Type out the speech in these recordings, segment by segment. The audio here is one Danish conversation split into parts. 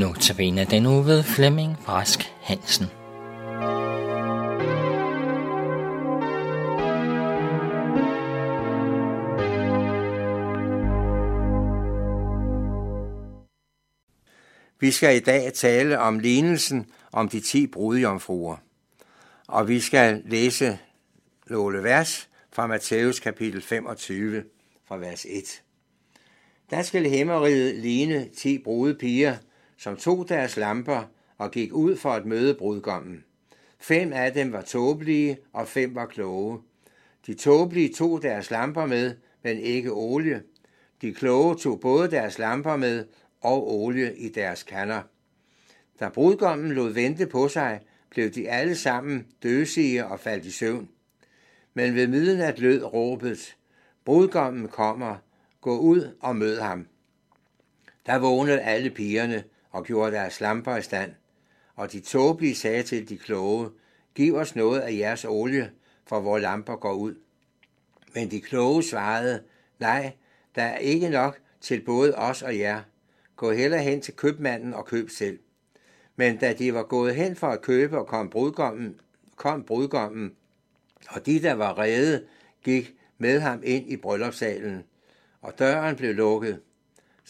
Nu tabiner den uge ved Flemming Brask Hansen. Vi skal i dag tale om lignelsen om de ti brudjomfruer. Og vi skal læse nogle vers fra Matthæus kapitel 25 fra vers 1. Der skal hæmmeriet ligne ti brudepiger, som tog deres lamper og gik ud for at møde brudgommen. Fem af dem var tåbelige, og fem var kloge. De tåbelige tog deres lamper med, men ikke olie. De kloge tog både deres lamper med og olie i deres kander. Da brudgommen lod vente på sig, blev de alle sammen døsige og faldt i søvn. Men ved midnat lød råbet, brudgommen kommer, gå ud og mød ham. Der vågnede alle pigerne og gjorde deres lamper i stand, og de tåbelige sagde til de kloge, giv os noget af jeres olie, for vores lamper går ud. Men de kloge svarede, nej, der er ikke nok til både os og jer. Gå heller hen til købmanden og køb selv. Men da de var gået hen for at købe og kom brudgommen, kom brudgommen, og de, der var redde, gik med ham ind i bryllupssalen, og døren blev lukket.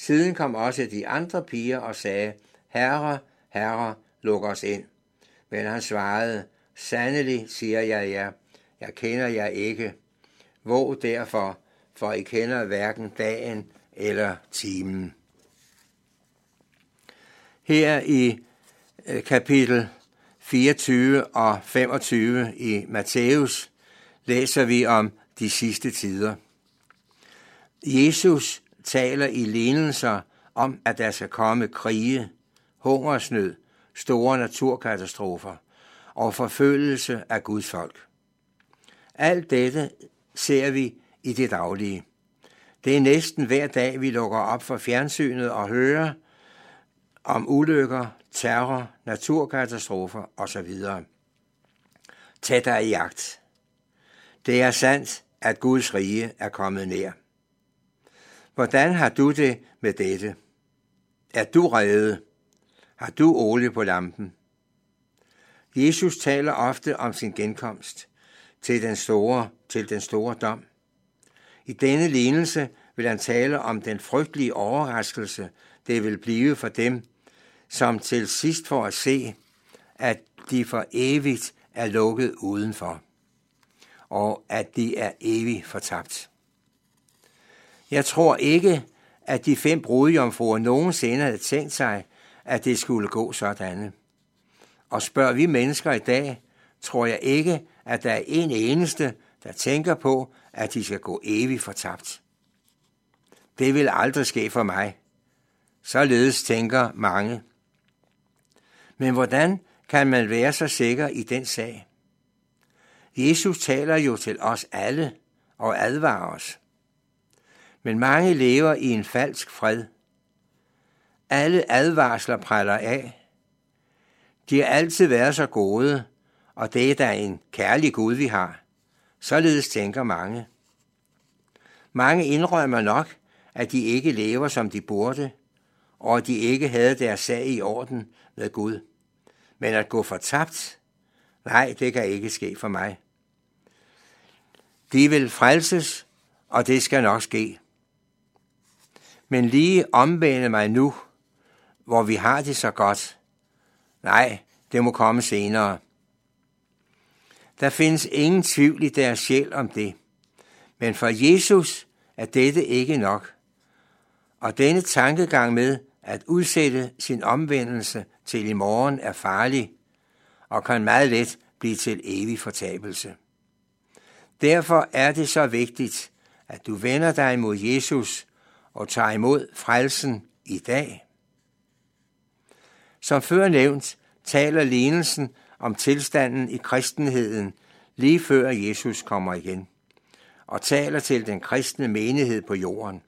Siden kom også de andre piger og sagde, Herre, herre, luk os ind. Men han svarede, Sandelig siger jeg jer, jeg kender jer ikke. Våg derfor, for I kender hverken dagen eller timen. Her i øh, kapitel 24 og 25 i Matthæus læser vi om de sidste tider. Jesus taler i lignelser om, at der skal komme krige, hungersnød, store naturkatastrofer og forfølgelse af Guds folk. Alt dette ser vi i det daglige. Det er næsten hver dag, vi lukker op for fjernsynet og hører om ulykker, terror, naturkatastrofer osv. Tag dig i jagt. Det er sandt, at Guds rige er kommet nær. Hvordan har du det med dette? Er du reddet? Har du olie på lampen? Jesus taler ofte om sin genkomst til den store, til den store dom. I denne lignelse vil han tale om den frygtelige overraskelse, det vil blive for dem, som til sidst får at se, at de for evigt er lukket udenfor, og at de er evigt fortabt. Jeg tror ikke, at de fem brudjomfruer nogensinde havde tænkt sig, at det skulle gå sådan. Og spørger vi mennesker i dag, tror jeg ikke, at der er en eneste, der tænker på, at de skal gå evigt fortabt. Det vil aldrig ske for mig. Således tænker mange. Men hvordan kan man være så sikker i den sag? Jesus taler jo til os alle og advarer os. Men mange lever i en falsk fred. Alle advarsler præller af. De har altid været så gode, og det er da en kærlig Gud, vi har. Således tænker mange. Mange indrømmer nok, at de ikke lever, som de burde, og at de ikke havde deres sag i orden med Gud. Men at gå fortabt, nej, det kan ikke ske for mig. De vil frelses, og det skal nok ske. Men lige omvende mig nu, hvor vi har det så godt. Nej, det må komme senere. Der findes ingen tvivl i deres sjæl om det. Men for Jesus er dette ikke nok. Og denne tankegang med at udsætte sin omvendelse til i morgen er farlig og kan meget let blive til evig fortabelse. Derfor er det så vigtigt, at du vender dig mod Jesus og tager imod frelsen i dag. Som før nævnt, taler lignelsen om tilstanden i kristenheden lige før Jesus kommer igen, og taler til den kristne menighed på jorden.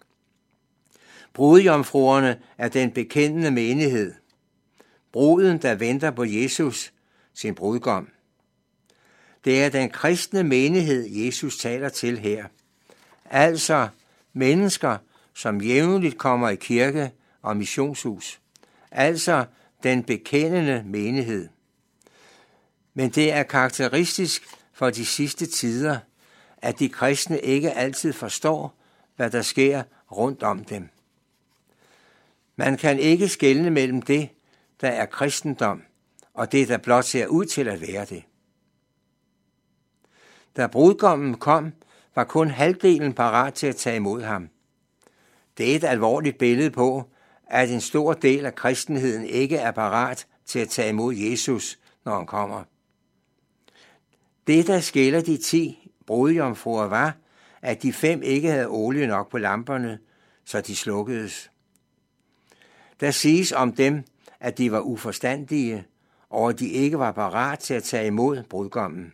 Brudjomfruerne er den bekendende menighed. Bruden, der venter på Jesus, sin brudgom. Det er den kristne menighed, Jesus taler til her. Altså mennesker, som jævnligt kommer i kirke og missionshus. altså den bekendende menighed. Men det er karakteristisk for de sidste tider, at de kristne ikke altid forstår, hvad der sker rundt om dem. Man kan ikke skelne mellem det, der er kristendom, og det, der blot ser ud til at være det. Da brudgommen kom, var kun halvdelen parat til at tage imod ham. Det er et alvorligt billede på, at en stor del af kristenheden ikke er parat til at tage imod Jesus, når han kommer. Det, der skiller de ti brudjomfruer, var, at de fem ikke havde olie nok på lamperne, så de slukkedes. Der siges om dem, at de var uforstandige, og at de ikke var parat til at tage imod brudgommen.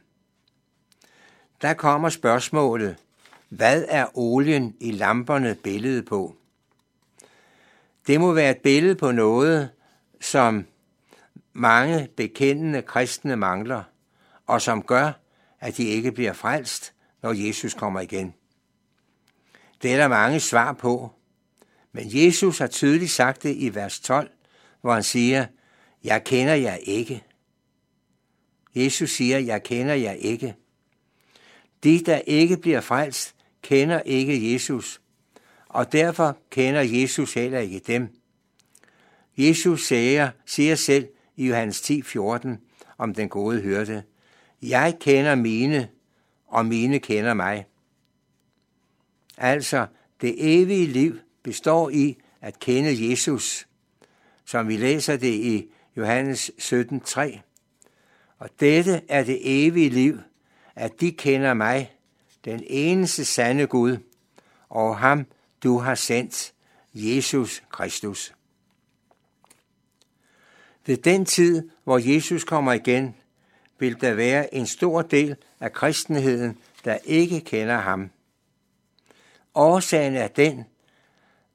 Der kommer spørgsmålet, hvad er olien i lamperne billedet på? Det må være et billede på noget, som mange bekendende kristne mangler, og som gør, at de ikke bliver frelst, når Jesus kommer igen. Det er der mange svar på, men Jesus har tydeligt sagt det i vers 12, hvor han siger, jeg kender jer ikke. Jesus siger, jeg kender jer ikke. De, der ikke bliver frelst, kender ikke Jesus, og derfor kender Jesus heller ikke dem. Jesus siger, siger selv i Johannes 10, 14 om den gode hørte, Jeg kender mine, og mine kender mig. Altså, det evige liv består i at kende Jesus, som vi læser det i Johannes 17, 3. Og dette er det evige liv, at de kender mig, den eneste sande Gud, og ham du har sendt, Jesus Kristus. Ved den tid, hvor Jesus kommer igen, vil der være en stor del af kristenheden, der ikke kender ham. Årsagen er den,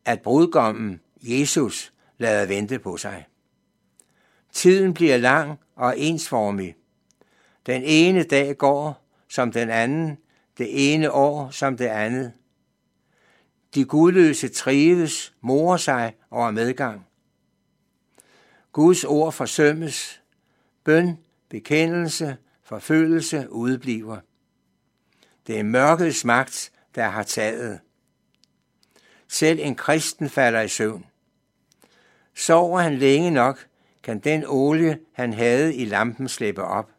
at brudgommen, Jesus, lader vente på sig. Tiden bliver lang og ensformig. Den ene dag går som den anden, det ene år som det andet. De gudløse trives, morer sig over medgang. Guds ord forsømmes. Bøn, bekendelse, forfølgelse udebliver. Det er mørkets magt, der har taget. Selv en kristen falder i søvn. Sover han længe nok, kan den olie, han havde i lampen, slippe op.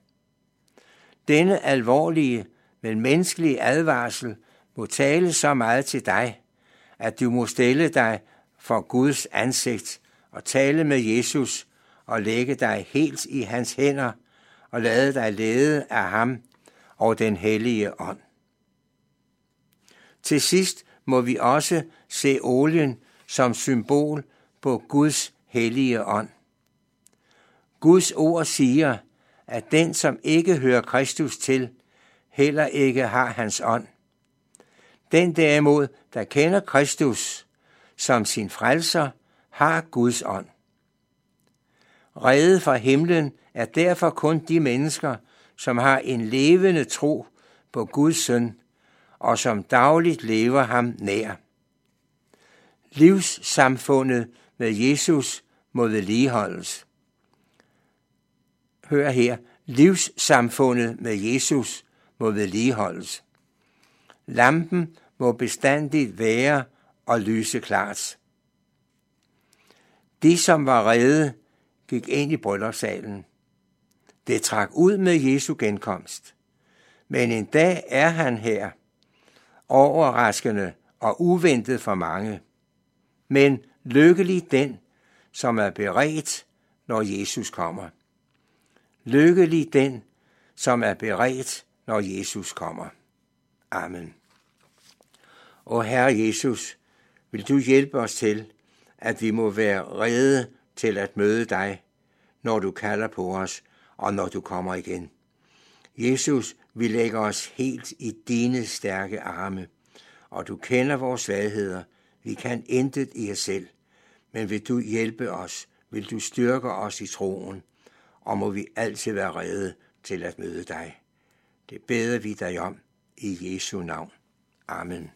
Denne alvorlige, men menneskelige advarsel må tale så meget til dig, at du må stille dig for Guds ansigt og tale med Jesus og lægge dig helt i hans hænder og lade dig lede af ham og den hellige ånd. Til sidst må vi også se olien som symbol på Guds hellige ånd. Guds ord siger, at den, som ikke hører Kristus til, heller ikke har hans ånd. Den derimod, der kender Kristus som sin frelser, har Guds ånd. Rede fra himlen er derfor kun de mennesker, som har en levende tro på Guds søn, og som dagligt lever ham nær. Livssamfundet med Jesus må vedligeholdes. Hør her, livssamfundet med Jesus må vedligeholdes. Lampen må bestandigt være og lyse klart. De, som var redde, gik ind i bryllupssalen. Det trak ud med Jesu genkomst. Men en dag er han her, overraskende og uventet for mange. Men lykkelig den, som er beredt, når Jesus kommer. Lykkelig den, som er beredt, når Jesus kommer. Amen. Og Herre Jesus, vil du hjælpe os til, at vi må være rede til at møde dig, når du kalder på os og når du kommer igen. Jesus, vi lægger os helt i dine stærke arme, og du kender vores svagheder. Vi kan intet i os selv, men vil du hjælpe os, vil du styrke os i troen, og må vi altid være rede til at møde dig. Det beder vi dig om i Jesu navn. Amen.